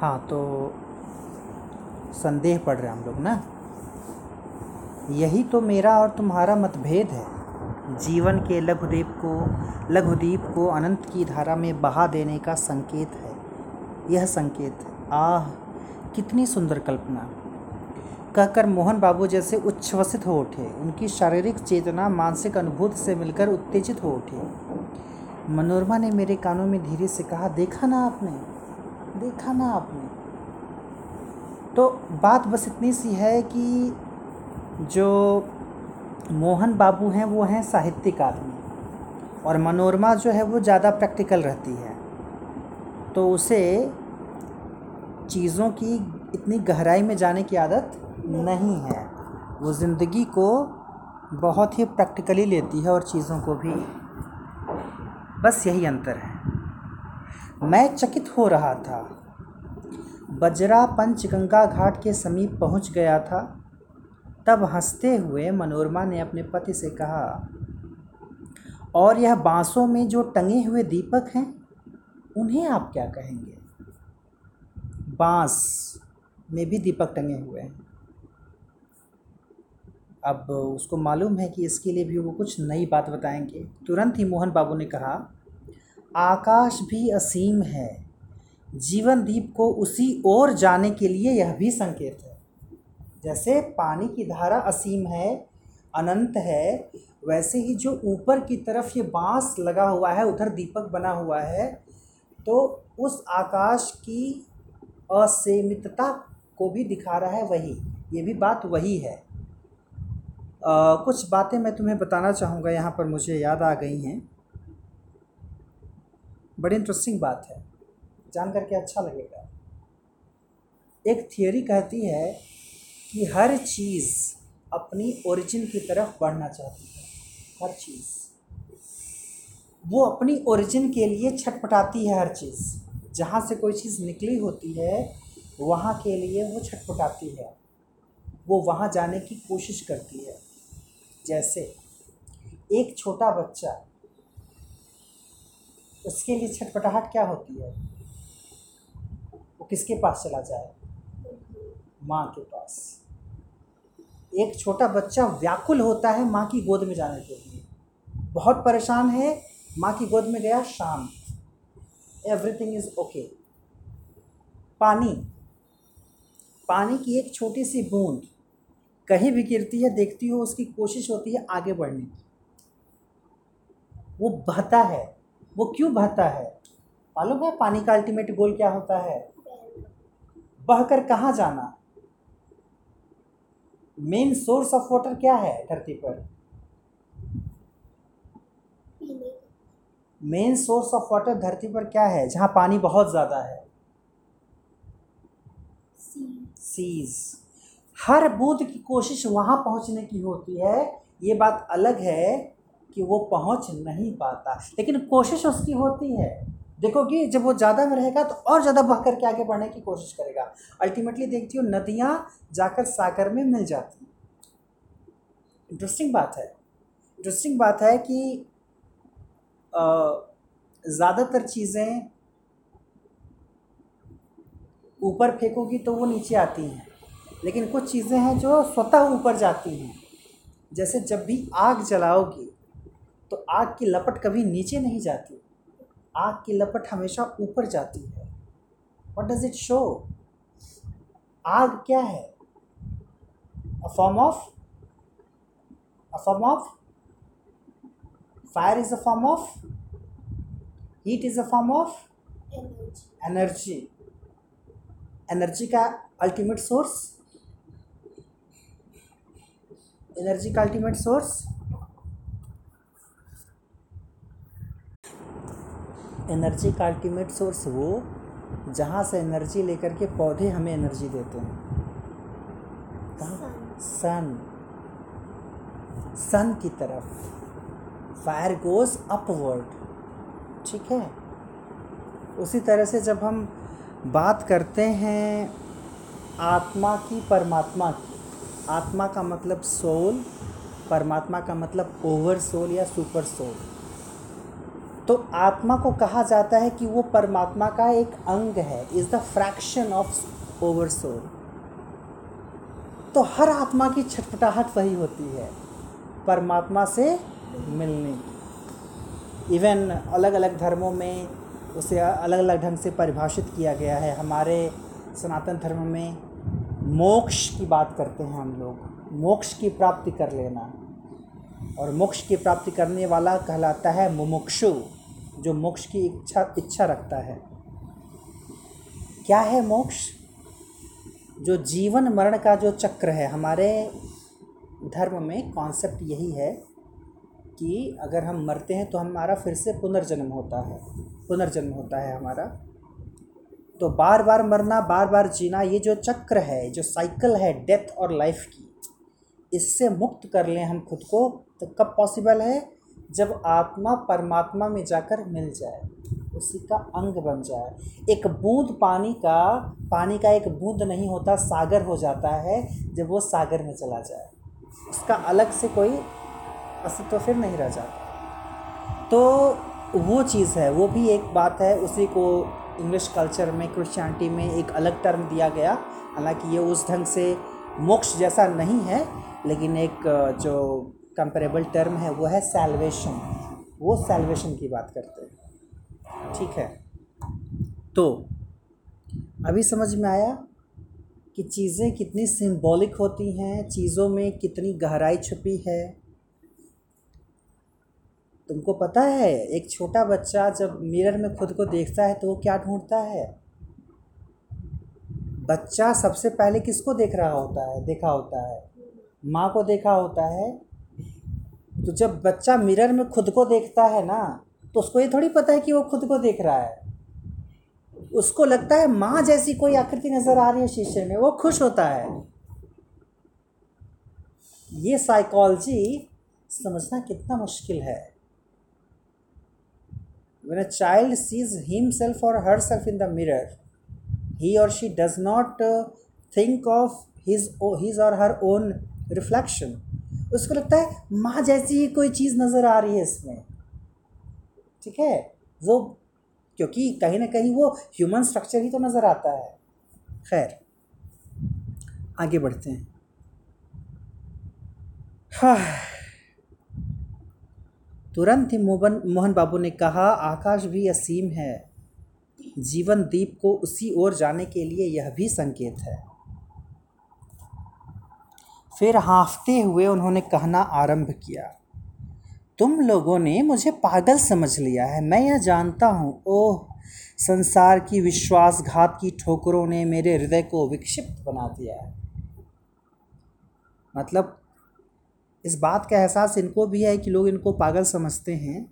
हाँ तो संदेह पढ़ रहे हम लोग ना? यही तो मेरा और तुम्हारा मतभेद है। जीवन के लघुदीप को लघुदीप को अनंत की धारा में बहा देने का संकेत है। यह संकेत आह, कितनी सुंदर कल्पना। कहकर मोहन बाबू जैसे उच्छ्वसित हो उठे। उनकी शारीरिक चेतना, मानसिक अनुभूति से मिलकर उत्तेजित हो उठी। मनोरमा ने मेरे कानों में धीरे से कहा, देखा ना आपने? देखा ना आपने। तो बात बस इतनी सी है कि जो मोहन बाबू हैं, वो हैं साहित्यिक आदमी और मनोरमा जो है, वो ज़्यादा प्रैक्टिकल रहती है। तो उसे चीज़ों की इतनी गहराई में जाने की आदत नहीं है। वो ज़िंदगी को बहुत ही प्रैक्टिकली लेती है और चीज़ों को भी। बस यही अंतर है। मैं चकित हो रहा था। बजरा पंचगंगा घाट के समीप पहुँच गया था। तब हँसते हुए मनोरमा ने अपने पति से कहा, और यह बांसों में जो टंगे हुए दीपक हैं, उन्हें आप क्या कहेंगे? बाँस में भी दीपक टंगे हुए हैं। अब उसको मालूम है कि इसके लिए भी वो कुछ नई बात बताएँगे। तुरंत ही मोहन बाबू ने कहा आकाश भी असीम है। जीवन दीप को उसी ओर जाने के लिए यह भी संकेत है। जैसे पानी की धारा असीम है अनंत है वैसे ही जो ऊपर की तरफ़ ये बाँस लगा हुआ है उधर दीपक बना हुआ है तो उस आकाश की असीमितता को भी दिखा रहा है वही। ये भी बात वही है। आ, कुछ बातें मैं तुम्हें बताना चाहूँगा यहाँ पर मुझे याद आ गई हैं। बड़ी इंटरेस्टिंग बात है। जान करके अच्छा लगेगा। एक थियोरी कहती है कि हर चीज़ अपनी ओरिजिन की तरफ़ बढ़ना चाहती है। हर चीज़। वो अपनी ओरिजिन के लिए छटपटाती है हर चीज़। जहाँ से कोई चीज़ निकली होती है, वहाँ के लिए वो छटपटाती है। वो वहाँ जाने की कोशिश करती है। जैसे एक छोटा बच्चा उसके लिए छटपटाहट क्या होती है? वो किसके पास चला जाए? माँ के पास। एक छोटा बच्चा व्याकुल होता है माँ की गोद में जाने के लिए। बहुत परेशान है, माँ की गोद में गया शांत एवरीथिंग इज़ ओके पानी। पानी की एक छोटी सी बूंद। कहीं भी गिरती है, देखती हो, उसकी कोशिश होती है आगे बढ़ने की। वो बहता है। वो क्यों बहता है? मालूम है पानी का अल्टीमेट गोल क्या होता है? बहकर कहाँ जाना? मेन सोर्स ऑफ़ वाटर क्या है धरती पर? मेन सोर्स ऑफ़ वाटर धरती पर क्या है? जहाँ पानी बहुत ज़्यादा है। सीज हर बूंद की कोशिश वहाँ पहुँचने की होती है। ये बात अलग है। कि वो पहुँच नहीं पाता। लेकिन कोशिश उसकी होती है। देखो कि जब वो ज़्यादा में रहेगा तो और ज़्यादा बह करके आगे बढ़ने की कोशिश करेगा। अल्टीमेटली देखती हो, नदियाँ जाकर सागर में मिल जाती हैं। इंटरेस्टिंग बात है। इंटरेस्टिंग बात है कि ज़्यादातर चीज़ें ऊपर फेंकोगी तो वो नीचे आती हैं। लेकिन कुछ चीज़ें हैं जो स्वतः ऊपर जाती हैं। जैसे जब भी आग जलाओगी आग की लपट कभी नीचे नहीं जाती। आग की लपट हमेशा ऊपर जाती है। वट डज इट शो आग क्या है? A form of a form of fire is a form of heat is a form of energy energy का अल्टीमेट सोर्स एनर्जी का अल्टीमेट सोर्स एनर्जी का अल्टीमेट सोर्स वो जहाँ से एनर्जी लेकर के पौधे हमें एनर्जी देते हैं। सन सन की तरफ़। फायर गोज अपवर्ड ठीक है? उसी तरह से जब हम बात करते हैं आत्मा की परमात्मा की आत्मा का मतलब सोल परमात्मा का मतलब ओवर सोल या सुपर सोल तो आत्मा को कहा जाता है कि वो परमात्मा का एक अंग है is the fraction of over soul तो हर आत्मा की छटपटाहट वही होती है, परमात्मा से मिलने की। इवन अलग अलग धर्मों में उसे अलग अलग ढंग से परिभाषित किया गया है। हमारे सनातन धर्म में मोक्ष की बात करते हैं हम लोग। मोक्ष की प्राप्ति कर लेना। और मोक्ष की प्राप्ति करने वाला कहलाता है मुमुक्षु, जो मोक्ष की इच्छा इच्छा रखता है। क्या है मोक्ष? जो जीवन मरण का जो चक्र है, हमारे धर्म में कॉन्सेप्ट यही है कि अगर हम मरते हैं तो हमारा फिर से पुनर्जन्म होता है। पुनर्जन्म होता है हमारा। तो बार बार मरना बार बार जीना, ये जो चक्र है, जो साइकिल है डेथ और लाइफ की, इससे मुक्त कर लें हम खुद को तो कब पॉसिबल है? जब आत्मा परमात्मा में जाकर मिल जाए, उसी का अंग बन जाए। एक बूंद पानी का पानी का एक बूंद नहीं होता, सागर हो जाता है, जब वो सागर में चला जाए। उसका अलग से कोई अस्तित्व फिर नहीं रह जाता। तो वो चीज़ है, वो भी एक बात है, उसी को इंग्लिश कल्चर में क्रिश्चियनिटी में एक अलग टर्म दिया गया। हालाँकि ये उस ढंग से मोक्ष जैसा नहीं है, लेकिन एक, जो कंपेरेबल टर्म है, वो है सैल्वेशन वो सैल्वेशन की बात करते हैं। ठीक है? तो अभी समझ में आया कि चीज़ें कितनी सिंबॉलिक होती हैं, चीज़ों में कितनी गहराई छुपी है? तुमको पता है, एक छोटा बच्चा जब मिरर में खुद को देखता है तो वो क्या ढूंढता है? बच्चा सबसे पहले किसको देख रहा होता है? देखा होता है। माँ को देखा होता है तो जब बच्चा मिरर में खुद को देखता है ना तो उसको ये थोड़ी पता है कि वो खुद को देख रहा है। उसको लगता है माँ जैसी कोई आकृति नज़र आ रही है शीशे में, वो खुश होता है। ये साइकोलॉजी समझना कितना मुश्किल है। When a child sees himself और herself in the mirror he और she does not think of his his और हर ओन रिफ्लेक्शन उसको लगता है, माँ जैसी ही कोई चीज़ नज़र आ रही है इसमें। ठीक है? वो क्योंकि कहीं ना कहीं वो ह्यूमन स्ट्रक्चर ही तो नज़र आता है। खैर, आगे बढ़ते हैं। हाँ तुरंत ही मोहन मोहन बाबू ने कहा, आकाश भी असीम है। जीवन दीप को उसी ओर जाने के लिए यह भी संकेत है। फिर हाँफते हुए उन्होंने कहना आरंभ किया, तुम लोगों ने मुझे पागल समझ लिया है। मैं यह जानता हूँ। ओह, संसार की विश्वासघात की ठोकरों ने मेरे हृदय को विक्षिप्त बना दिया है। मतलब इस बात का एहसास इनको भी है कि लोग इनको पागल समझते हैं,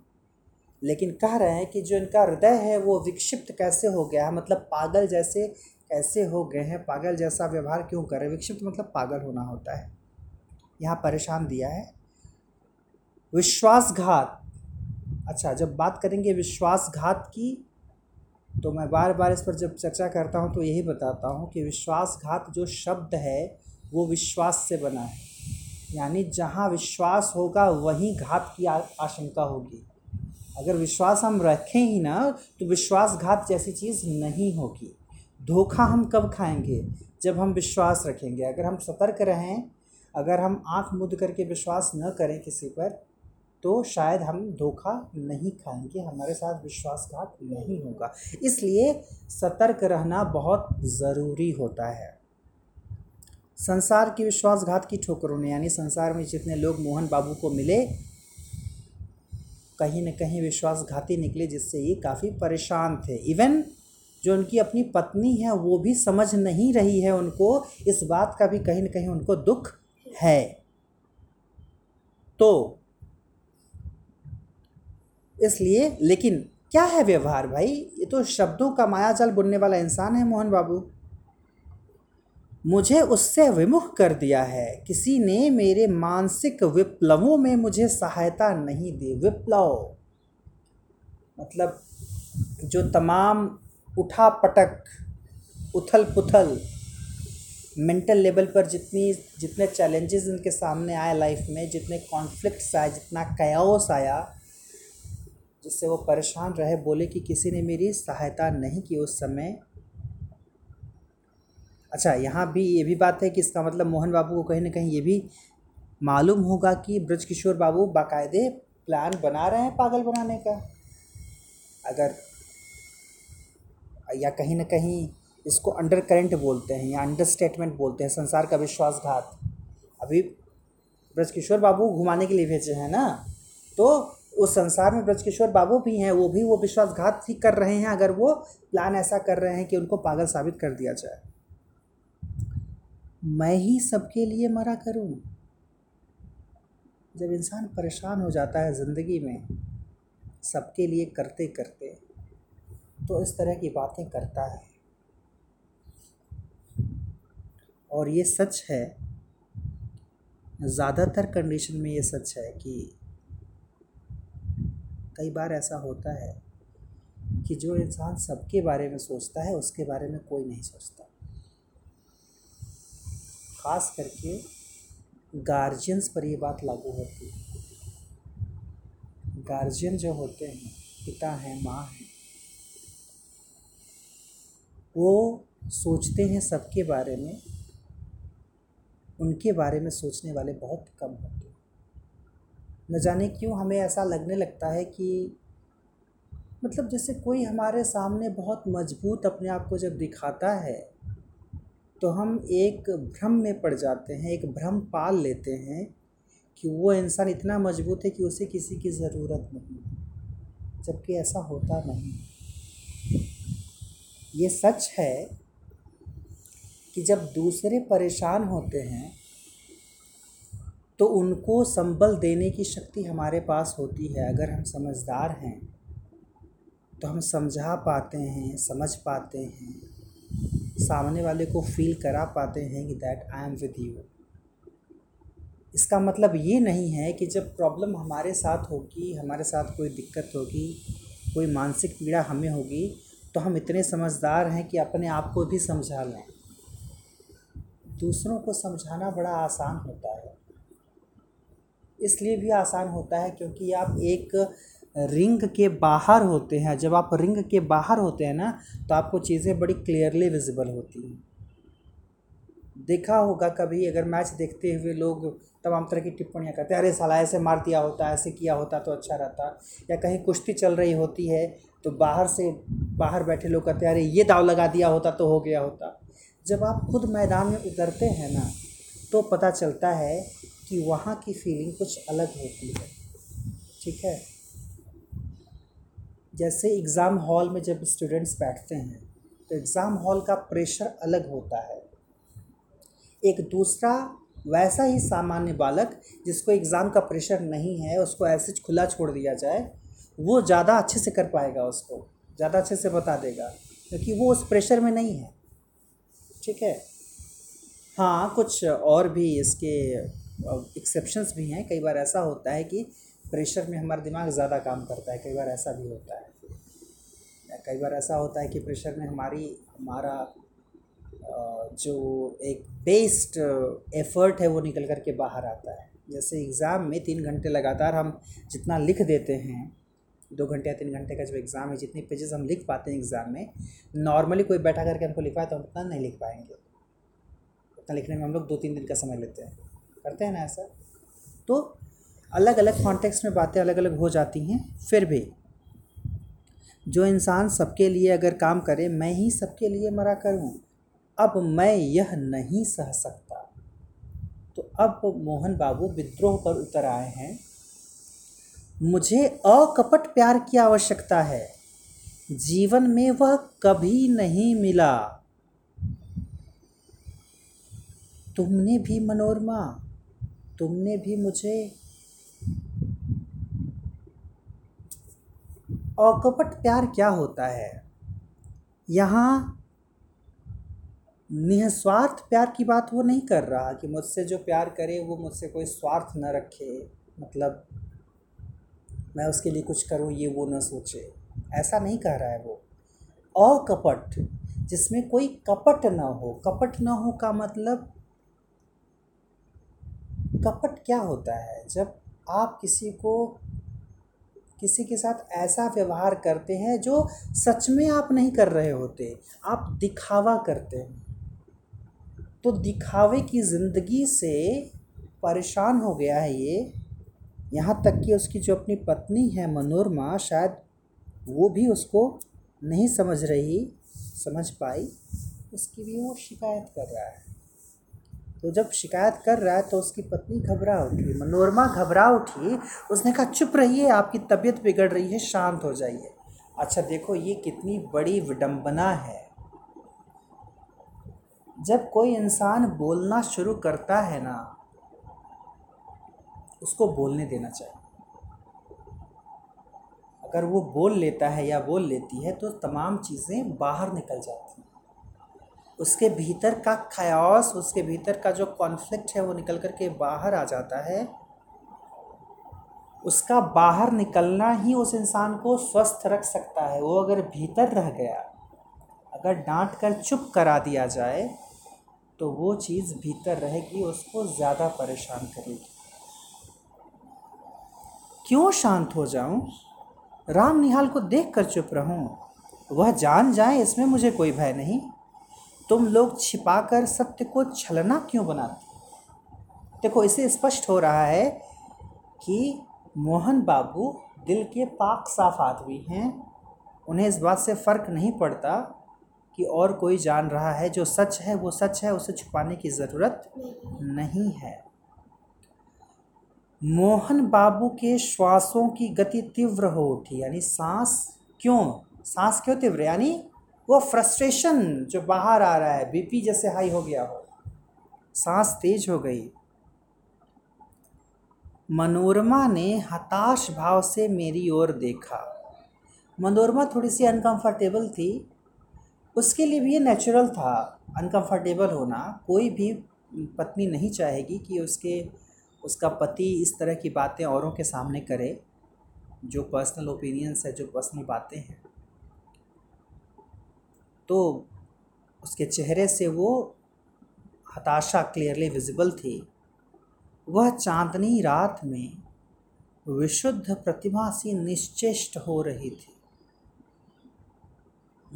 लेकिन कह रहे हैं कि जो इनका हृदय है, वो विक्षिप्त कैसे हो गया है? मतलब पागल जैसे कैसे हो गए हैं? पागल जैसा व्यवहार क्यों कर रहे विक्षिप्त मतलब पागल होना होता है। यहाँ परेशान दिया है। विश्वासघात। अच्छा जब बात करेंगे विश्वासघात की तो मैं बार बार इस पर जब चर्चा करता हूँ तो यही बताता हूँ कि विश्वासघात जो शब्द है, वो विश्वास से बना है। यानी जहाँ विश्वास होगा, वहीं घात की आशंका होगी। अगर विश्वास हम रखें ही ना तो विश्वासघात जैसी चीज़ नहीं होगी। धोखा हम कब खाएँगे? जब हम विश्वास रखेंगे। अगर हम सतर्क रहें अगर हम आँख मुद करके विश्वास न करें किसी पर तो शायद हम धोखा नहीं खाएँगे, हमारे साथ विश्वासघात नहीं होगा। इसलिए सतर्क रहना बहुत ज़रूरी होता है। संसार की विश्वासघात की ठोकरों ने, यानी संसार में जितने लोग मोहन बाबू को मिले, कहीं न कहीं विश्वासघाती निकले, जिससे ये काफ़ी परेशान थे। इवन जो उनकी अपनी पत्नी है, वो भी समझ नहीं रही है उनको, इस बात का भी कहीं न कहीं उनको दुख है। तो इसलिए, लेकिन क्या है व्यवहार भाई? ये तो शब्दों का मायाजाल बुनने वाला इंसान है मोहन बाबू। मुझे उससे विमुख कर दिया है। किसी ने मेरे मानसिक विप्लवों में मुझे सहायता नहीं दी। विप्लव। मतलब जो तमाम उठा पटक उथल पुथल मेंटल लेवल पर जितनी, जितने चैलेंजेस इनके सामने आए लाइफ में, जितने कॉन्फ्लिक्ट्स आए, जितना कयास आया, जिससे वो परेशान रहे, बोले कि किसी ने मेरी सहायता नहीं की उस समय। अच्छा यहाँ भी ये भी बात है कि इसका मतलब मोहन बाबू को कहीं ना कहीं ये भी मालूम होगा कि ब्रजकिशोर बाबू बाकायदे प्लान बना रहे हैं पागल बनाने का। अगर, या कहीं ना कहीं इसको अंडर करेंट बोलते हैं या अंडर स्टेटमेंट बोलते हैं, संसार का विश्वासघात। अभी ब्रजकिशोर बाबू घुमाने के लिए भेजे हैं ना? तो उस संसार में ब्रज किशोर बाबू भी हैं, वो भी वो विश्वासघात ही कर रहे हैं, अगर वो प्लान ऐसा कर रहे हैं कि उनको पागल साबित कर दिया जाए। मैं ही सबके लिए मरा करूँ? जब इंसान परेशान हो जाता है ज़िंदगी में, सबके लिए करते करते तो इस तरह की बातें करता है। और ये सच है, ज़्यादातर कंडीशन में ये सच है कि कई बार ऐसा होता है कि जो इंसान सबके बारे में सोचता है, उसके बारे में कोई नहीं सोचता। ख़ास करके गार्जियंस पर ये बात लागू होती है। गार्जियन जो होते हैं, पिता हैं, माँ हैं, वो सोचते हैं सबके बारे में उनके बारे में सोचने वाले बहुत कम होते हैं। न जाने क्यों हमें ऐसा लगने लगता है कि मतलब जैसे कोई हमारे सामने बहुत मज़बूत अपने आप को जब दिखाता है तो हम एक भ्रम में पड़ जाते हैं, एक भ्रम पाल लेते हैं कि वो इंसान इतना मज़बूत है कि उसे किसी की ज़रूरत नहीं जबकि ऐसा होता नहीं ये सच है कि जब दूसरे परेशान होते हैं तो उनको संबल देने की शक्ति हमारे पास होती है। अगर हम समझदार हैं तो हम समझा पाते हैं, समझ पाते हैं, सामने वाले को फील करा पाते हैं कि that I am with you इसका मतलब ये नहीं है कि जब प्रॉब्लम हमारे साथ होगी, हमारे साथ कोई दिक्कत होगी, कोई मानसिक पीड़ा हमें होगी तो हम इतने समझदार हैं कि अपने आप को भी समझा लें। दूसरों को समझाना बड़ा आसान होता है। इसलिए भी आसान होता है क्योंकि आप एक रिंग के बाहर होते हैं। जब आप रिंग के बाहर होते हैं ना तो आपको चीज़ें बड़ी क्लियरली विजिबल होती हैं। देखा होगा कभी, अगर मैच देखते हुए लोग तमाम तरह की टिप्पणियाँ करते हैं, अरे साला, ऐसे मार दिया होता, ऐसे किया होता तो अच्छा रहता। या कहीं कुश्ती चल रही होती है तो बाहर से बाहर बैठे लोग कहते हैं, अरे, ये दाव लगा दिया होता तो हो गया होता। जब आप खुद मैदान में उतरते हैं ना तो पता चलता है कि वहाँ की फीलिंग कुछ अलग होती है। ठीक है? जैसे एग्ज़ाम हॉल में जब स्टूडेंट्स बैठते हैं तो एग्ज़ाम हॉल का प्रेशर अलग होता है। एक दूसरा वैसा ही सामान्य बालक जिसको एग्ज़ाम का प्रेशर नहीं है, उसको ऐसे खुला छोड़ दिया जाए, वो ज़्यादा अच्छे से कर पाएगा उसको, ज़्यादा अच्छे से बता देगा, क्योंकि वो उस प्रेशर में नहीं है। ठीक है? हाँ कुछ और भी इसके एक्सेप्शंस भी हैं। कई बार ऐसा होता है कि प्रेशर में हमारा दिमाग ज़्यादा काम करता है। कई बार ऐसा भी होता है। कई बार ऐसा होता है कि प्रेशर में हमारी, हमारा जो एक बेस्ड एफ़र्ट है, वो निकल कर के बाहर आता है। जैसे एग्ज़ाम में तीन घंटे लगातार हम जितना लिख देते हैं दो घंटे या तीन घंटे का जो एग्ज़ाम है, जितनी पेजेस हम लिख पाते हैं एग्ज़ाम में नॉर्मली कोई बैठा करके हमको लिखवाए तो हम उतना नहीं लिख पाएँगे। उतना लिखने में हम लोग दो तीन दिन का समय लेते हैं। करते हैं ना ऐसा? तो अलग अलग कॉन्टेक्स्ट में बातें अलग अलग हो जाती हैं, फिर भी जो इंसान सबके लिए अगर काम करे, मैं ही सबके लिए मरा करूँ? अब मैं यह नहीं सह सकता। तो अब मोहन बाबू विद्रोह पर उतर आए हैं। मुझे अकपट प्यार की आवश्यकता है। जीवन में वह कभी नहीं मिला। तुमने भी मनोरमा, तुमने भी मुझे अकपट प्यार क्या होता है? यहाँ निस्वार्थ प्यार की बात वो नहीं कर रहा कि मुझसे जो प्यार करे वो मुझसे कोई स्वार्थ न रखे मतलब मैं उसके लिए कुछ करूँ, ये वो न सोचे। ऐसा नहीं कह रहा है वो। अकपट, जिसमें कोई कपट ना हो। कपट ना हो का मतलब कपट क्या होता है? जब आप किसी को, किसी के साथ ऐसा व्यवहार करते हैं जो सच में आप नहीं कर रहे होते, आप दिखावा करते हैं। तो दिखावे की ज़िंदगी से परेशान हो गया है ये। यहाँ तक कि उसकी जो अपनी पत्नी है मनोरमा शायद वो भी उसको नहीं समझ रही, समझ पाई। उसकी भी वो शिकायत कर रहा है। तो जब शिकायत कर रहा है तो उसकी पत्नी घबरा उठी, मनोरमा घबरा उठी। उसने कहा, चुप रहिए, आपकी तबीयत बिगड़ रही है, शांत हो जाइए। अच्छा देखो, ये कितनी बड़ी विडम्बना है। जब कोई इंसान बोलना शुरू करता है ना उसको बोलने देना चाहिए। अगर वो बोल लेता है या बोल लेती है तो तमाम चीज़ें बाहर निकल जाती हैं। उसके भीतर का खयास उसके भीतर का जो कॉन्फ्लिक्ट है, वो निकल कर के बाहर आ जाता है। उसका बाहर निकलना ही उस इंसान को स्वस्थ रख सकता है। वो अगर भीतर रह गया, अगर डांट कर चुप करा दिया जाए तो वो चीज़ भीतर रहेगी, उसको ज़्यादा परेशान करेगी। क्यों शांत हो जाऊँ? राम निहाल को देख कर चुप रहूँ। वह जान जाए, इसमें मुझे कोई भय नहीं। तुम लोग छिपाकर सत्य को छलना क्यों बनाते? देखो, इसे स्पष्ट हो रहा है कि मोहन बाबू दिल के पाक साफ़ आदमी हैं। उन्हें इस बात से फ़र्क नहीं पड़ता कि और कोई जान रहा है जो सच है, वो सच है, उसे छुपाने की ज़रूरत नहीं है। मोहन बाबू के श्वासों की गति तीव्र हो उठी, यानी सांस क्यों? सांस क्यों तीव्र? यानी वो फ्रस्ट्रेशन जो बाहर आ रहा है, बीपी जैसे हाई हो गया हो, सांस तेज हो गई। मनोरमा ने हताश भाव से मेरी ओर देखा। मनोरमा थोड़ी सी अनकंफर्टेबल थी। उसके लिए भी ये नेचुरल था। अनकंफर्टेबल होना कोई भी पत्नी नहीं चाहेगी कि उसके उसका पति इस तरह की बातें औरों के सामने करे, जो पर्सनल ओपिनियंस है, जो पर्सनल बातें हैं तो उसके चेहरे से वो हताशा क्लियरली विजिबल थी। वह चांदनी रात में विशुद्ध प्रतिभा सी निश्चेष्ट हो रही थी।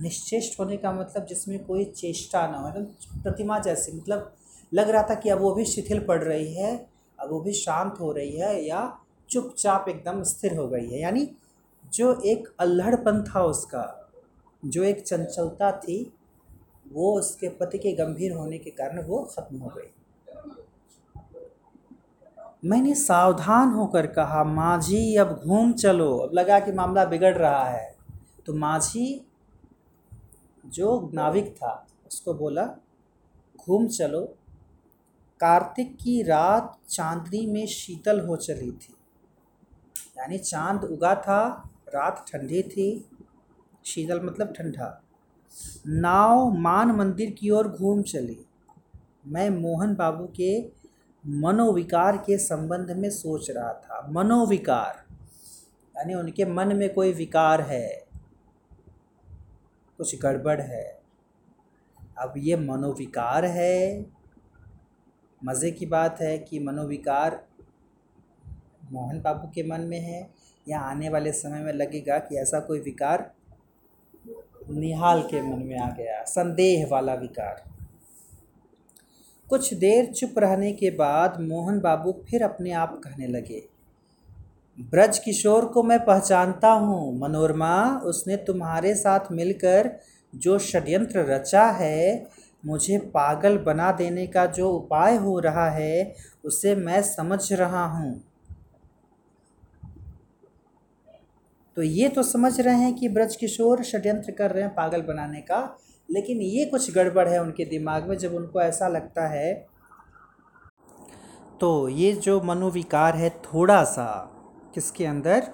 निश्चेष्ट होने का मतलब जिसमें कोई चेष्टा ना हो मतलब प्रतिमा जैसी मतलब लग रहा था कि अब वो भी शिथिल पड़ रही है अब वो भी शांत हो रही है या चुपचाप एकदम स्थिर हो गई है। यानी जो एक अल्हड़पन था उसका, जो एक चंचलता थी, वो उसके पति के गंभीर होने के कारण वो ख़त्म हो गई। मैंने सावधान होकर कहा माझी अब घूम चलो। अब लगा कि मामला बिगड़ रहा है। तो माझी जो नाविक था, उसको बोला, घूम चलो कार्तिक की रात चांदनी में शीतल हो चली थी। यानी चाँद उगा था, रात ठंडी थी। शीतल मतलब ठंडा। नाव मान मंदिर की ओर घूम चली। मैं मोहन बाबू के मनोविकार के संबंध में सोच रहा था। मनोविकार, यानी उनके मन में कोई विकार है, कुछ गड़बड़ है। अब ये मनोविकार है मज़े की बात है कि मनोविकार मोहन बाबू के मन में है, या आने वाले समय में लगेगा कि ऐसा कोई विकार निहाल के मन में आ गया, संदेह वाला विकार। कुछ देर चुप रहने के बाद मोहन बाबू फिर अपने आप कहने लगे, ब्रज किशोर को मैं पहचानता हूँ, मनोरमा, उसने तुम्हारे साथ मिलकर जो षड्यंत्र रचा है मुझे पागल बना देने का जो उपाय हो रहा है, उसे मैं समझ रहा हूँ। तो ये तो समझ रहे हैं कि ब्रज किशोर षड्यंत्र कर रहे हैं पागल बनाने का, लेकिन ये कुछ गड़बड़ है उनके दिमाग में जब उनको ऐसा लगता है। तो ये जो मनोविकार है थोड़ा सा, किसके अंदर?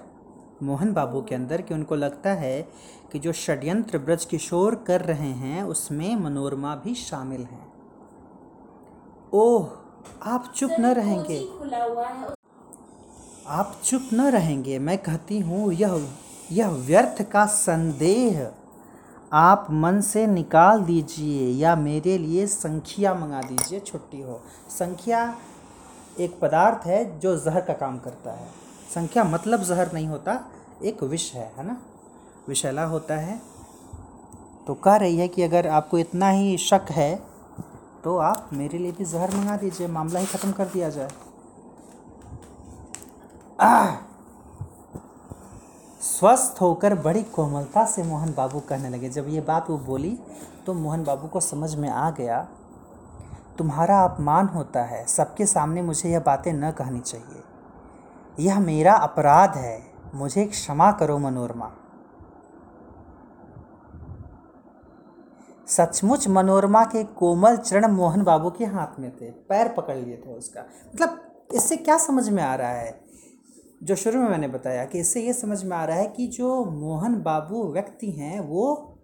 मोहन बाबू के अंदर कि उनको लगता है कि जो षड्यंत्र ब्रज किशोर कर रहे हैं उसमें मनोरमा भी शामिल हैं। ओह आप चुप न रहेंगे। आप चुप न रहेंगे मैं कहती हूँ यह यह व्यर्थ का संदेह। आप मन से निकाल दीजिए या मेरे लिए संख्या मंगा दीजिए छुट्टी हो। संख्या एक पदार्थ है जो जहर का काम करता है। संख्या मतलब जहर नहीं होता, एक विष है है ना? विषैला होता है। तो कह रही है कि अगर आपको इतना ही शक है तो आप मेरे लिए भी जहर मंगा दीजिए, मामला ही ख़त्म कर दिया जाए। आह! स्वस्थ होकर बड़ी कोमलता से मोहन बाबू कहने लगे। जब ये बात वो बोली तो मोहन बाबू को समझ में आ गया, तुम्हारा अपमान होता है। सबके सामने मुझे यह बातें न कहनी चाहिए। यह मेरा अपराध है। मुझे क्षमा करो, मनोरमा। सचमुच मनोरमा के कोमल चरण मोहन बाबू के हाथ में थे। पैर पकड़ लिए थे उसका। मतलब इससे क्या समझ में आ रहा है? जो शुरू में मैंने बताया कि इससे ये समझ में आ रहा है कि जो मोहन बाबू व्यक्ति हैं, वो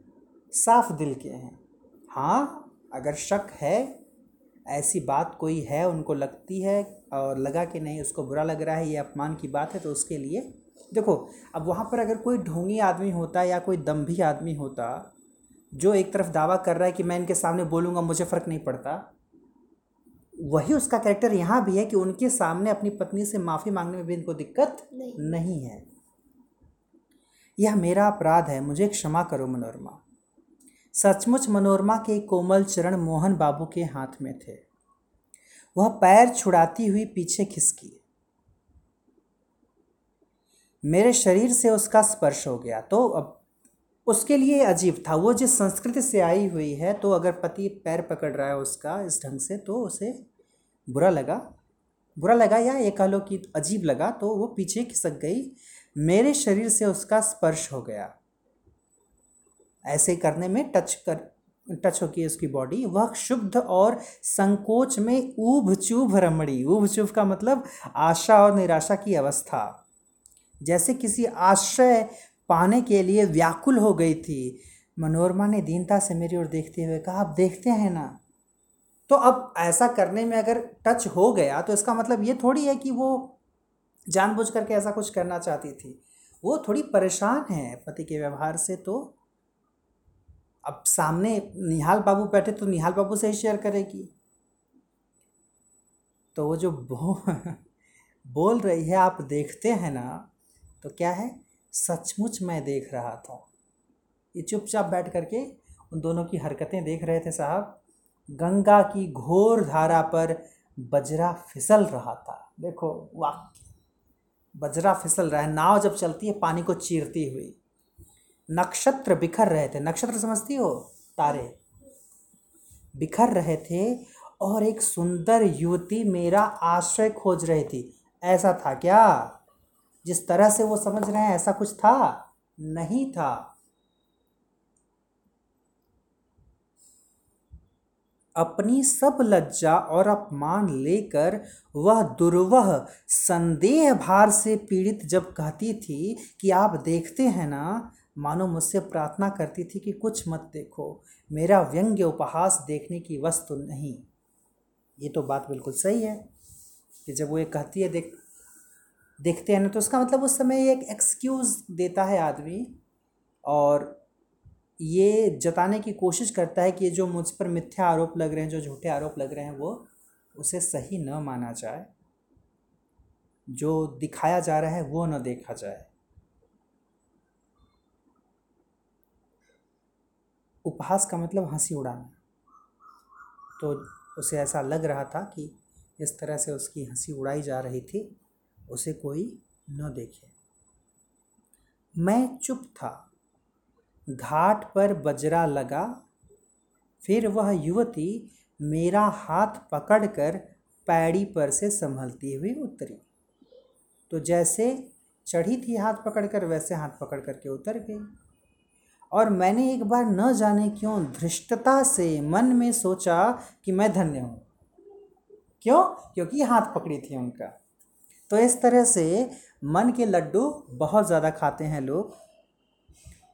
साफ़ दिल के हैं। हाँ अगर शक है, ऐसी बात कोई है, उनको लगती है और लगा कि नहीं उसको बुरा लग रहा है ये अपमान की बात है तो उसके लिए देखो अब वहाँ पर अगर कोई ढोंगी आदमी होता या कोई दम्भी आदमी होता जो एक तरफ़ दावा कर रहा है कि मैं इनके सामने बोलूँगा मुझे फ़र्क नहीं पड़ता वही उसका कैरेक्टर यहाँ भी है कि उनके सामने अपनी पत्नी से माफ़ी मांगने में भी इनको दिक्कत नहीं। नहीं है। यह मेरा अपराध है मुझे क्षमा करो मनोरमा। सचमुच मनोरमा के कोमल चरण मोहन बाबू के हाथ में थे। वह पैर छुड़ाती हुई पीछे खिसकी। मेरे शरीर से उसका स्पर्श हो गया। तो अब उसके लिए अजीब था। वो जिस संस्कृति से आई हुई है तो अगर पति पैर पकड़ रहा है उसका इस ढंग से तो उसे बुरा लगा। बुरा लगा या ये कह लो कि अजीब लगा तो वो पीछे खिसक गई। मेरे शरीर से उसका स्पर्श हो गया। ऐसे करने में टच कर टच होगी उसकी बॉडी वह शुद्ध और संकोच में ऊभ चूभ रमड़ी ऊभ चूभ का मतलब आशा और निराशा की अवस्था। जैसे किसी आश्रय पाने के लिए व्याकुल हो गई थी, मनोरमा ने दीनता से मेरी ओर देखते हुए कहा, आप देखते हैं ना? तो अब ऐसा करने में अगर टच हो गया तो इसका मतलब ये थोड़ी है कि वो जानबूझ करके ऐसा कुछ करना चाहती थी। वो थोड़ी परेशान है पति के व्यवहार से तो अब सामने निहाल बाबू बैठे तो निहाल बाबू से ही शेयर करेगी। तो वो जो बो बोल रही है, आप देखते हैं ना तो क्या है? सचमुच मैं देख रहा था। ये चुपचाप बैठ करके उन दोनों की हरकतें देख रहे थे साहब। गंगा की घोर धारा पर बजरा फिसल रहा था। देखो, वाह! बजरा फिसल रहा है। नाव जब चलती है, पानी को चीरती हुई। नक्षत्र बिखर रहे थे। नक्षत्र समझती हो? तारे। बिखर रहे थे और एक सुंदर युवती मेरा आश्रय खोज रही थी। ऐसा था क्या? जिस तरह से वो समझ रहे हैं, ऐसा कुछ था? नहीं था। अपनी सब लज्जा और अपमान लेकर वह दुर्वह संदेह भार से पीड़ित जब कहती थी कि आप देखते हैं ना मानो मुझसे प्रार्थना करती थी कि कुछ मत देखो। मेरा व्यंग्य उपहास देखने की वस्तु नहीं। ये तो बात बिल्कुल सही है कि जब वो ये कहती है, देख, देखते हैं ना तो उसका मतलब उस समय एक एक्सक्यूज़ देता है आदमी और ये जताने की कोशिश करता है कि जो मुझ पर मिथ्या आरोप लग रहे हैं, जो झूठे आरोप लग रहे हैं, वो उसे सही न माना जाए। जो दिखाया जा रहा है, वो न देखा जाए। उपहास का मतलब हँसी उड़ाना। तो उसे ऐसा लग रहा था कि इस तरह से उसकी हँसी उड़ाई जा रही थी, उसे कोई न देखे। मैं चुप था। घाट पर बजरा लगा। फिर वह युवती मेरा हाथ पकड़कर पैड़ी पर से संभलती हुई उतरी। तो जैसे चढ़ी थी हाथ पकड़कर, वैसे हाथ पकड़ करके उतर गई। और मैंने एक बार न जाने क्यों धृष्टता से मन में सोचा कि मैं धन्य हूँ। क्यों? क्योंकि हाथ पकड़ी थी उनका। तो इस तरह से मन के लड्डू बहुत ज़्यादा खाते हैं लोग।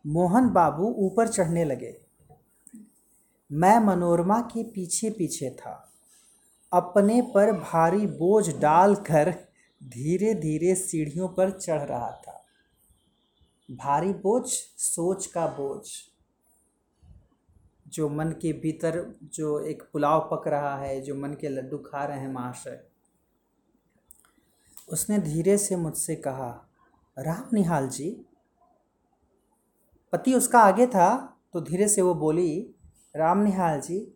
मोहन बाबू ऊपर चढ़ने लगे। मैं मनोरमा के पीछे पीछे था। अपने पर भारी बोझ डालकर धीरे धीरे सीढ़ियों पर चढ़ रहा था। भारी बोझ, सोच का बोझ। जो मन के भीतर जो एक पुलाव पक रहा है, जो मन के लड्डू खा रहे हैं महाशय। उसने धीरे से मुझसे कहा, राम निहाल जी। पति उसका आगे था तो धीरे से वो बोली, राम निहाल जी,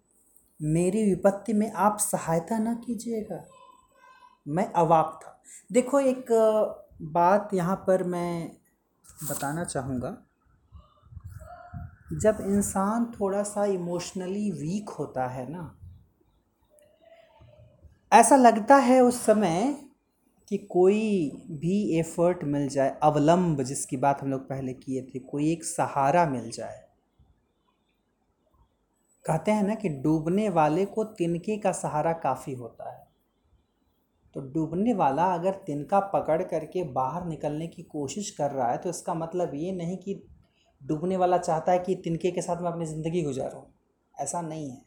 मेरी विपत्ति में आप सहायता न कीजिएगा। मैं अवाक था। देखो, एक बात यहाँ पर मैं बताना चाहूँगा, जब इंसान थोड़ा सा इमोशनली वीक होता है ना, ऐसा लगता है उस समय कि कोई भी एफर्ट मिल जाए, अवलंब जिसकी बात हम लोग पहले किए थे, कोई एक सहारा मिल जाए। कहते हैं ना कि डूबने वाले को तिनके का सहारा काफ़ी होता है। तो डूबने वाला अगर तिनका पकड़ करके बाहर निकलने की कोशिश कर रहा है तो इसका मतलब ये नहीं कि डूबने वाला चाहता है कि तिनके के साथ मैं अपनी ज़िंदगी गुजारूँ। ऐसा नहीं है।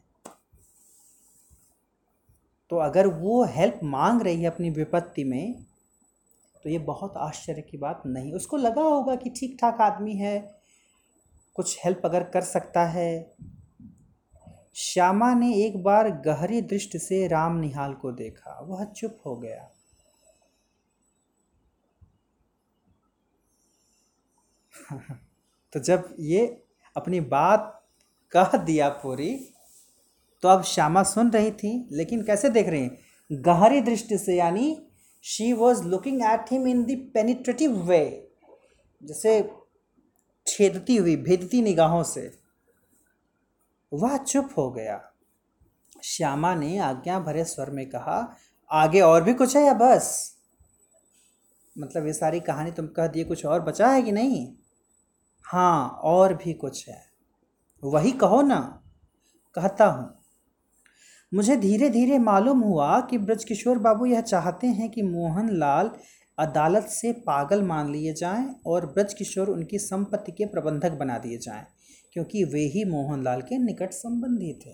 तो अगर वो हेल्प मांग रही है अपनी विपत्ति में तो ये बहुत आश्चर्य की बात नहीं। उसको लगा होगा कि ठीक ठाक आदमी है, कुछ हेल्प अगर कर सकता है श्यामा ने एक बार गहरी दृष्टि से राम निहाल को देखा। वह चुप हो गया। तो जब ये अपनी बात कह दिया पूरी तो अब श्यामा सुन रही थी, लेकिन कैसे देख रही हैं? गहरी दृष्टि से, यानी she was looking at him in penetrative way जैसे छेदती हुई, भेदती निगाहों से। वह चुप हो गया। श्यामा ने आज्ञा भरे स्वर में कहा, आगे और भी कुछ है या बस? मतलब ये सारी कहानी तुम कह दिए कुछ और बचा है कि नहीं? हाँ और भी कुछ है। वही कहो ना। कहता हूँ। मुझे धीरे धीरे मालूम हुआ कि ब्रजकिशोर बाबू यह चाहते हैं कि मोहन लाल अदालत से पागल मान लिए जाएँ और ब्रजकिशोर उनकी संपत्ति के प्रबंधक बना दिए जाएँ। क्योंकि वे ही मोहनलाल के निकट संबंधी थे।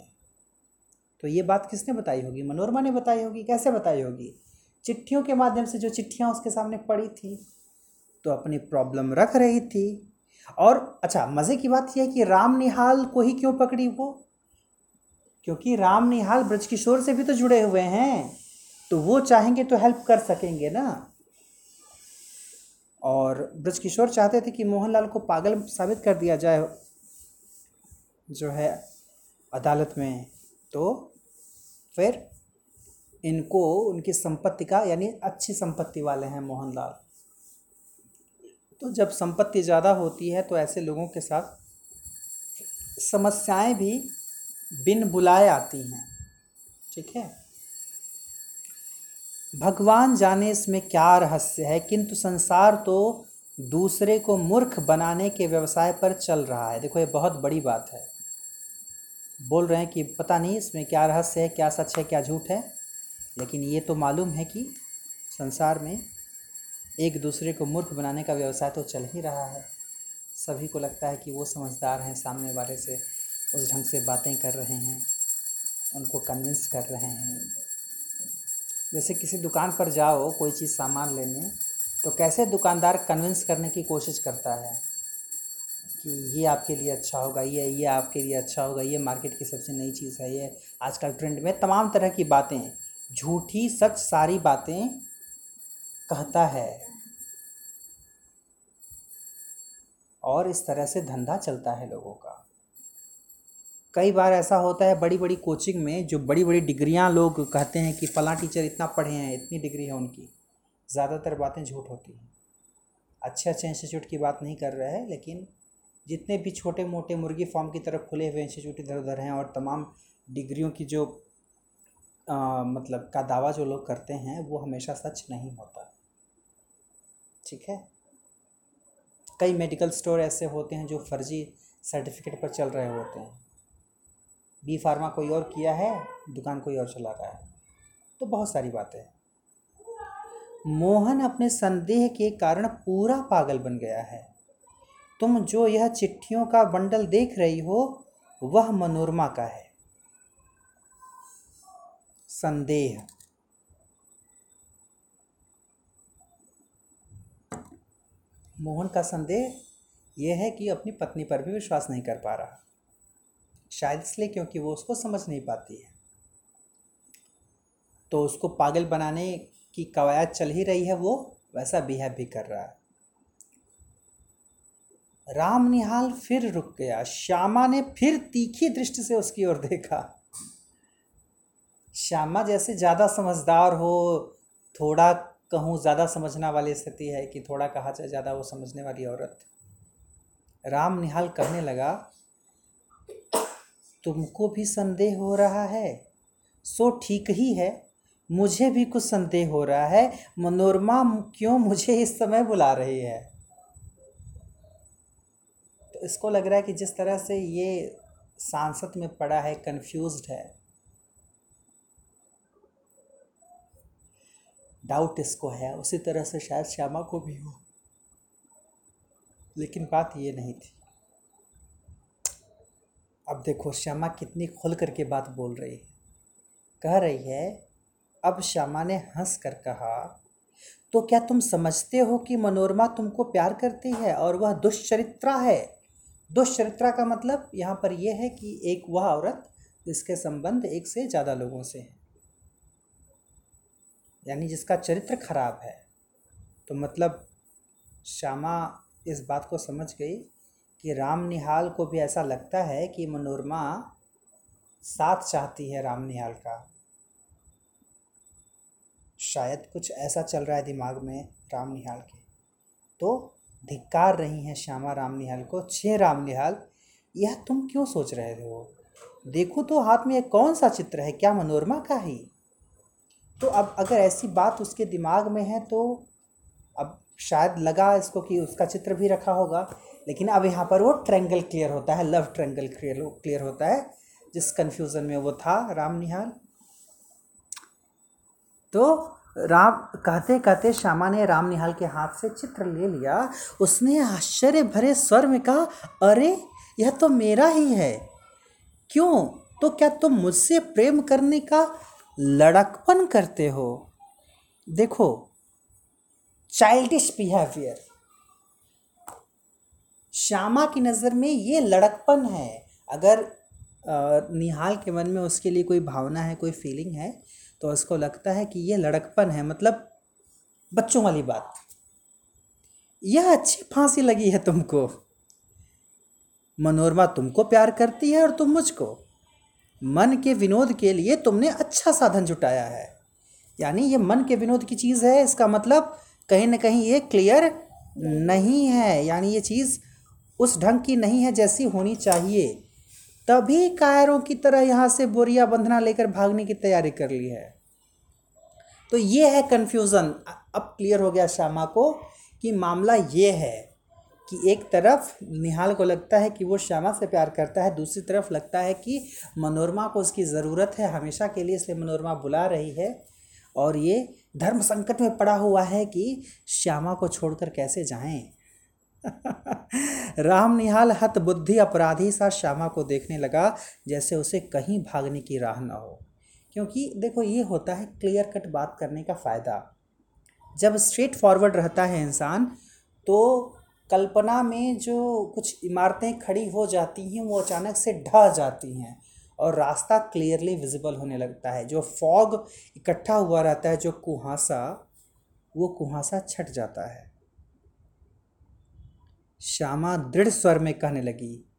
तो ये बात किसने बताई होगी? मनोरमा ने बताई होगी? कैसे बताई होगी? चिट्ठियों के माध्यम से जो चिट्ठियाँ उसके सामने पड़ी थी तो अपनी प्रॉब्लम रख रही थी। और अच्छा मज़े की बात यह है कि राम निहाल को ही क्यों पकड़ी वो? क्योंकि राम निहाल ब्रजकिशोर से भी तो जुड़े हुए हैं तो वो चाहेंगे तो हेल्प कर सकेंगे ना। और ब्रजकिशोर चाहते थे कि मोहनलाल को पागल साबित कर दिया जाए जो है अदालत में तो फिर इनको, उनकी संपत्ति का, यानी अच्छी संपत्ति वाले हैं मोहनलाल। तो जब संपत्ति ज़्यादा होती है तो ऐसे लोगों के साथ समस्याएँ भी बिन बुलाए आती हैं। ठीक है? भगवान जाने इसमें क्या रहस्य है? किंतु संसार तो दूसरे को मूर्ख बनाने के व्यवसाय पर चल रहा है। देखो, ये बहुत बड़ी बात है। बोल रहे हैं कि पता नहीं इसमें क्या रहस्य है, क्या सच है, क्या झूठ है, लेकिन ये तो मालूम है कि संसार में एक दूसरे को मूर्ख बनाने का व्यवसाय तो चल ही रहा है। सभी को लगता है कि वो समझदार हैं, सामने वाले से उस ढंग से बातें कर रहे हैं, उनको कन्विंस कर रहे हैं। जैसे किसी दुकान पर जाओ, कोई चीज़ सामान लेने तो कैसे दुकानदार कन्विंस करने की कोशिश करता है? कि ये आपके लिए अच्छा होगा, ये ये आपके लिए अच्छा होगा, ये मार्केट की सबसे नई चीज़ है, ये आजकल ट्रेंड में तमाम तरह की बातें, झूठी सच सारी बातें कहता है। और इस तरह से धंधा चलता है लोगों का। कई बार ऐसा होता है बड़ी बड़ी कोचिंग में जो बड़ी बड़ी डिग्रियाँ लोग कहते हैं कि फ़लाँ टीचर इतना पढ़े हैं, इतनी डिग्री है उनकी, ज़्यादातर बातें झूठ होती हैं। अच्छे अच्छे इंस्टीट्यूट की बात नहीं कर रहे हैं, लेकिन जितने भी छोटे मोटे मुर्गी फार्म की तरफ़ खुले हुए इंस्टीट्यूट इधर उधर हैं और तमाम डिग्रियों की जो आ, मतलब का दावा जो लोग करते हैं वो हमेशा सच नहीं होता। ठीक है? कई मेडिकल स्टोर ऐसे होते हैं जो फर्जी सर्टिफिकेट पर चल रहे होते हैं। बी फार्मा कोई और किया है दुकान कोई और चला रहा है। तो बहुत सारी बातें हैं। मोहन अपने संदेह के कारण पूरा पागल बन गया है। तुम जो यह चिट्ठियों का बंडल देख रही हो, वह मनोरमा का है। संदेह। मोहन का संदेह यह है कि अपनी पत्नी पर भी विश्वास नहीं कर पा रहा। शायद इसलिए क्योंकि वो उसको समझ नहीं पाती है। तो उसको पागल बनाने की कवायद चल ही रही है वो, वैसा बिहेव भी कर रहा है। राम निहाल फिर रुक गया। श्यामा ने फिर तीखी दृष्टि से उसकी ओर देखा। श्यामा जैसे ज़्यादा समझदार हो, थोड़ा कहूँ ज़्यादा समझना वाली स्थिति है कि थोड़ा कहा जाए ज़्यादा वो समझने वाली औरत। राम निहाल कहने लगा, तुमको भी संदेह हो रहा है? सो ठीक ही है। मुझे भी कुछ संदेह हो रहा है। मनोरमा क्यों मुझे इस समय बुला रही है? इसको लग रहा है कि जिस तरह से ये सांसद में पड़ा है कंफ्यूज्ड है। डाउट इसको है, उसी तरह से शायद श्यामा को भी हो। लेकिन बात ये नहीं थी। अब देखो, श्यामा कितनी खुल करके बात बोल रही है। कह रही है, अब श्यामा ने हंस कर कहा तो क्या तुम समझते हो कि मनोरमा तुमको प्यार करती है और वह दुष्चरित्रा है दुष्चरित्रा का मतलब यहाँ पर यह है कि एक वह औरत जिसके संबंध एक से ज़्यादा लोगों से हैं। यानी जिसका चरित्र खराब है। तो मतलब श्यामा इस बात को समझ गई कि राम निहाल को भी ऐसा लगता है कि मनोरमा साथ चाहती है राम निहाल का। शायद कुछ ऐसा चल रहा है दिमाग में राम निहाल के। तो धिक्कार रही हैं श्यामा राम निहाल को छे राम निहाल यह तुम क्यों सोच रहे हो? देखो तो हाथ में कौन सा चित्र है, क्या मनोरमा का ही? तो अब अगर ऐसी बात उसके दिमाग में है तो अब शायद लगा इसको कि उसका चित्र भी रखा होगा, लेकिन अब यहाँ पर वो ट्रेंगल क्लियर होता है लव ट्रेंगल क्लियर क्लियर होता है, जिस कन्फ्यूज़न में वो था राम निहाल तो राम, कहते कहते श्यामा ने राम निहाल के हाथ से चित्र ले लिया। उसने आश्चर्य भरे स्वर में कहा, अरे, यह तो मेरा ही है। क्यों? तो क्या तुम मुझसे प्रेम करने का लड़कपन करते हो? देखो चाइल्डिश बिहेवियर श्यामा की नज़र में ये लड़कपन है। अगर निहाल के मन में उसके लिए कोई भावना है, कोई फीलिंग है तो उसको लगता है कि ये लड़कपन है मतलब बच्चों वाली बात। यह अच्छी फांसी लगी है तुमको। मनोरमा तुमको प्यार करती है और तुम मुझको। मन के विनोद के लिए तुमने अच्छा साधन जुटाया है। यानी ये मन के विनोद की चीज़ है, इसका मतलब कहीं ना कहीं ये क्लियर नहीं है। यानी ये चीज़ उस ढंग की नहीं है जैसी होनी चाहिए। तभी कायरों की तरह यहाँ से बोरिया बंधना लेकर भागने की तैयारी कर ली है। तो ये है कन्फ्यूज़न अब क्लियर हो गया श्यामा को कि मामला ये है कि एक तरफ़ निहाल को लगता है कि वो श्यामा से प्यार करता है, दूसरी तरफ़ लगता है कि मनोरमा को उसकी ज़रूरत है, हमेशा के लिए इसलिए मनोरमा बुला रही है। और ये धर्म संकट में पड़ा हुआ है कि श्यामा को छोड़कर कैसे जाएँ? राम निहाल हत बुद्धि अपराधी सा श्यामा को देखने लगा, जैसे उसे कहीं भागने की राह न हो। क्योंकि देखो, ये होता है क्लियर कट बात करने का फ़ायदा। जब स्ट्रेट फॉरवर्ड रहता है इंसान तो कल्पना में जो कुछ इमारतें खड़ी हो जाती हैं, वो अचानक से ढह जाती हैं और रास्ता क्लियरली विजिबल होने लगता है। जो फॉग इकट्ठा हुआ रहता है, जो कुहासा, वो कुहासा छट जाता है। श्यामा दृढ़ स्वर में कहने लगी।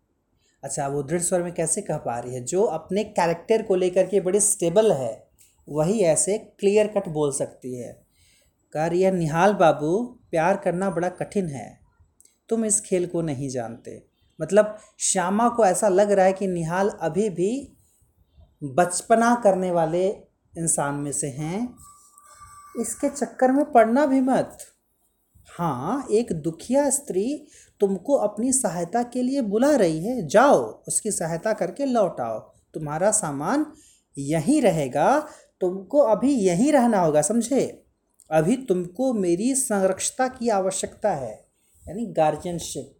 अच्छा वो दृढ़ स्वर में कैसे कह पा रही है? जो अपने कैरेक्टर को लेकर के बड़ी स्टेबल है, वही ऐसे क्लियर कट बोल सकती है। कह रही है, निहाल बाबू, प्यार करना बड़ा कठिन है। तुम इस खेल को नहीं जानते। मतलब श्यामा को ऐसा लग रहा है कि निहाल अभी भी बचपना करने वाले इंसान में से हैं। इसके चक्कर में पड़ना भी मत। हाँ एक दुखिया स्त्री तुमको अपनी सहायता के लिए बुला रही है। जाओ, उसकी सहायता करके लौट आओ। तुम्हारा सामान यहीं रहेगा। तुमको अभी यहीं रहना होगा, समझे? अभी तुमको मेरी संरक्षता की आवश्यकता है, यानी गार्जियनशिप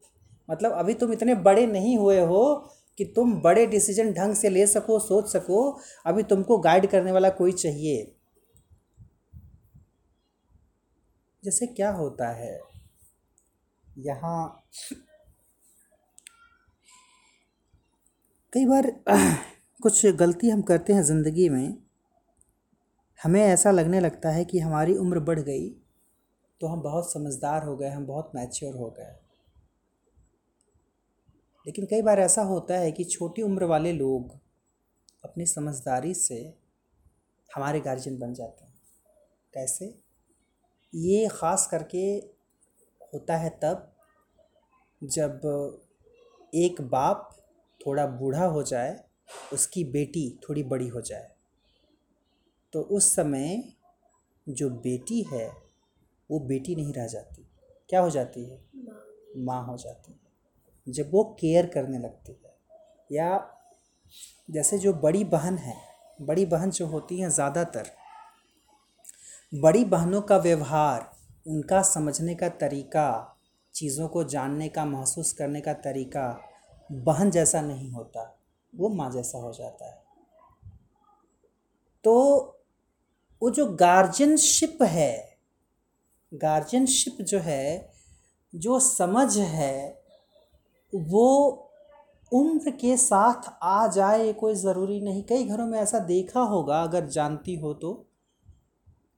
मतलब अभी तुम इतने बड़े नहीं हुए हो कि तुम बड़े डिसीज़न ढंग से ले सको, सोच सको। अभी तुमको गाइड करने वाला कोई चाहिए। जैसे क्या होता है? यहाँ कई बार कुछ गलती हम करते हैं ज़िंदगी में, हमें ऐसा लगने लगता है कि हमारी उम्र बढ़ गई तो हम बहुत समझदार हो गए, हम बहुत मैच्योर हो गए। लेकिन कई बार ऐसा होता है कि छोटी उम्र वाले लोग अपनी समझदारी से हमारे गार्जियन बन जाते हैं। कैसे? ये ख़ास करके होता है तब जब एक बाप थोड़ा बूढ़ा हो जाए, उसकी बेटी थोड़ी बड़ी हो जाए। तो उस समय जो बेटी है, वो बेटी नहीं रह जाती। क्या हो जाती है? माँ हो जाती है। जब वो केयर करने लगती है या जैसे जो बड़ी बहन है, बड़ी बहन जो होती हैं ज़्यादातर, बड़ी बहनों का व्यवहार उनका समझने का तरीका, चीज़ों को जानने का, महसूस करने का तरीका बहन जैसा नहीं होता, वो माँ जैसा हो जाता है। तो वो जो गार्जियनशिप है गार्जियनशिप जो है, जो समझ है, वो उम्र के साथ आ जाए कोई ज़रूरी नहीं। कई घरों में ऐसा देखा होगा, अगर जानती हो तो।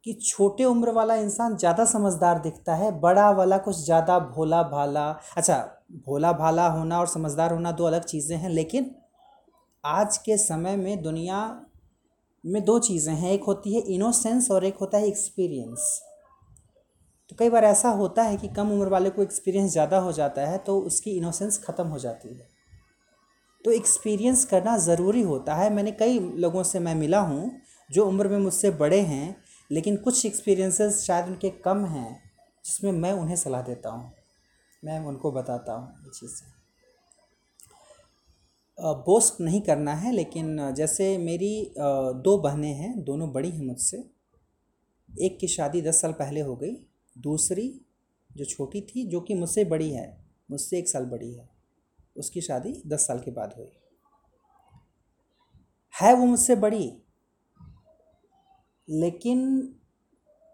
कि छोटे उम्र वाला इंसान ज़्यादा समझदार दिखता है, बड़ा वाला कुछ ज़्यादा भोला भाला अच्छा भोला भाला होना और समझदार होना दो अलग चीज़ें हैं, लेकिन आज के समय में दुनिया में दो चीज़ें हैं। एक होती है इनोसेंस और एक होता है एक्सपीरियंस तो कई बार ऐसा होता है कि कम उम्र वाले को एक्सपीरियंस ज़्यादा हो जाता है तो उसकी इनोसेंस ख़त्म हो जाती है। तो एक्सपीरियंस करना ज़रूरी होता है। मैंने कई लोगों से मैं मिला हूँ, जो उम्र में मुझसे बड़े हैं लेकिन कुछ एक्सपीरियंसेस शायद उनके कम हैं, जिसमें मैं उन्हें सलाह देता हूँ। मैं उनको बताता हूँ ये चीज़ें बोस्ट नहीं करना है, लेकिन जैसे मेरी दो बहनें हैं, दोनों बड़ी हैं मुझसे। एक की शादी दस साल पहले हो गई, दूसरी जो छोटी थी, जो कि मुझसे बड़ी है, मुझसे एक साल बड़ी है, उसकी शादी दस साल के बाद हुई। है वो मुझसे बड़ी लेकिन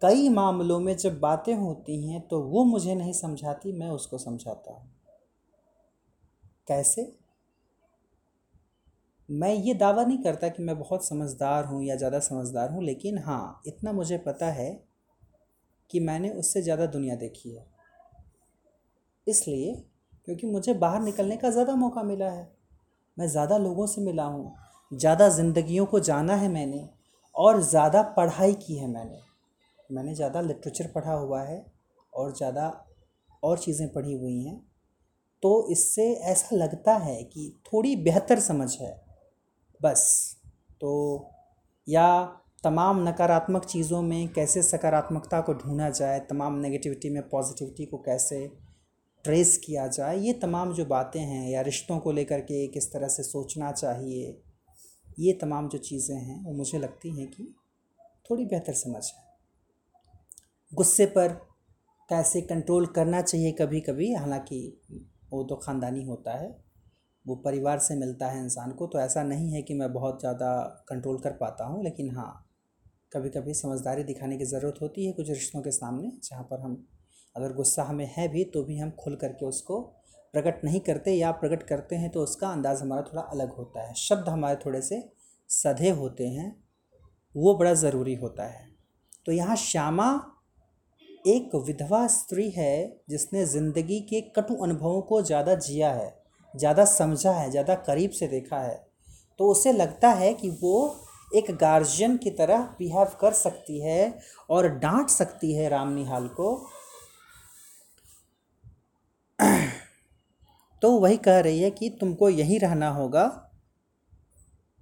कई मामलों में जब बातें होती हैं तो वो मुझे नहीं समझाती, मैं उसको समझाता हूँ। कैसे? मैं ये दावा नहीं करता कि मैं बहुत समझदार हूँ या ज़्यादा समझदार हूँ, लेकिन हाँ इतना मुझे पता है कि मैंने उससे ज़्यादा दुनिया देखी है। इसलिए, क्योंकि मुझे बाहर निकलने का ज़्यादा मौका मिला है, मैं ज़्यादा लोगों से मिला हूँ, ज़्यादा ज़िंदगियों को जाना है मैंने और ज़्यादा पढ़ाई की है मैंने। मैंने ज़्यादा लिटरेचर पढ़ा हुआ है और ज़्यादा और चीज़ें पढ़ी हुई हैं। तो इससे ऐसा लगता है कि थोड़ी बेहतर समझ है, बस। तो या तमाम नकारात्मक चीज़ों में कैसे सकारात्मकता को ढूंढा जाए, तमाम नेगेटिविटी में पॉजिटिविटी को कैसे ट्रेस किया जाए, ये तमाम जो बातें हैं या रिश्तों को लेकर के किस तरह से सोचना चाहिए ये तमाम जो चीज़ें हैं, वो मुझे लगती हैं कि थोड़ी बेहतर समझ है। गुस्से पर कैसे कंट्रोल करना चाहिए कभी कभी हालाँकि वो तो ख़ानदानी होता है, वो परिवार से मिलता है इंसान को तो ऐसा नहीं है कि मैं बहुत ज़्यादा कंट्रोल कर पाता हूँ, लेकिन हाँ कभी कभी समझदारी दिखाने की ज़रूरत होती है कुछ रिश्तों के सामने, जहाँ पर हम, अगर गुस्सा हमें है भी तो भी हम खुल करके उसको प्रकट नहीं करते या प्रकट करते हैं तो उसका अंदाज़ हमारा थोड़ा अलग होता है। शब्द हमारे थोड़े से सधे होते हैं, वो बड़ा ज़रूरी होता है। तो यहाँ श्यामा एक विधवा स्त्री है जिसने ज़िंदगी के कटु अनुभवों को ज़्यादा जिया है, ज़्यादा समझा है, ज़्यादा करीब से देखा है। तो उसे लगता है कि वो एक गार्जियन की तरह बिहेव कर सकती है और डांट सकती है राम निहाल को। तो वही कह रही है कि तुमको यहीं रहना होगा।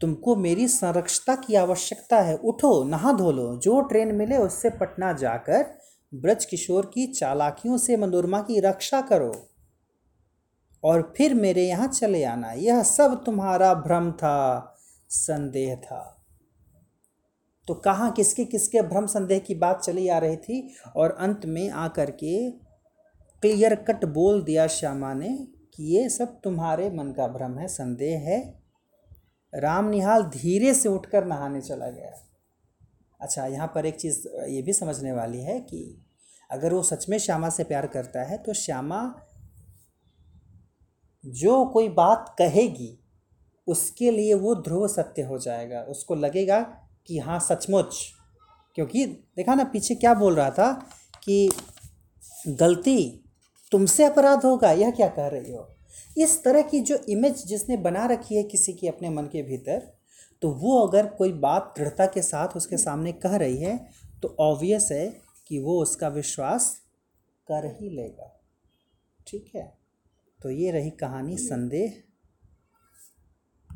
तुमको मेरी संरक्षता की आवश्यकता है। उठो, नहा धो लो। जो ट्रेन मिले उससे पटना जाकर ब्रज किशोर की चालाकियों से मनोरमा की रक्षा करो। और फिर मेरे यहाँ चले आना। यह सब तुम्हारा भ्रम था, संदेह था। तो कहाँ, किसके किसके भ्रम, संदेह की बात चली आ रही थी? और अंत में आकर के क्लियर कट बोल दिया श्यामा ने कि ये सब तुम्हारे मन का भ्रम है, संदेह है। राम निहाल धीरे से उठकर नहाने चला गया। अच्छा यहाँ पर एक चीज़ ये भी समझने वाली है कि अगर वो सच में श्यामा से प्यार करता है तो श्यामा जो कोई बात कहेगी, उसके लिए वो ध्रुव सत्य हो जाएगा। उसको लगेगा कि हाँ सचमुच। क्योंकि देखा ना, पीछे क्या बोल रहा था कि गलती तुमसे अपराध होगा, यह क्या कह रही हो? इस तरह की जो इमेज जिसने बना रखी है किसी की अपने मन के भीतर तो वो अगर कोई बात दृढ़ता के साथ उसके सामने कह रही है तो ऑब्वियस है कि वो उसका विश्वास कर ही लेगा। ठीक है? तो ये रही कहानी, संदेह।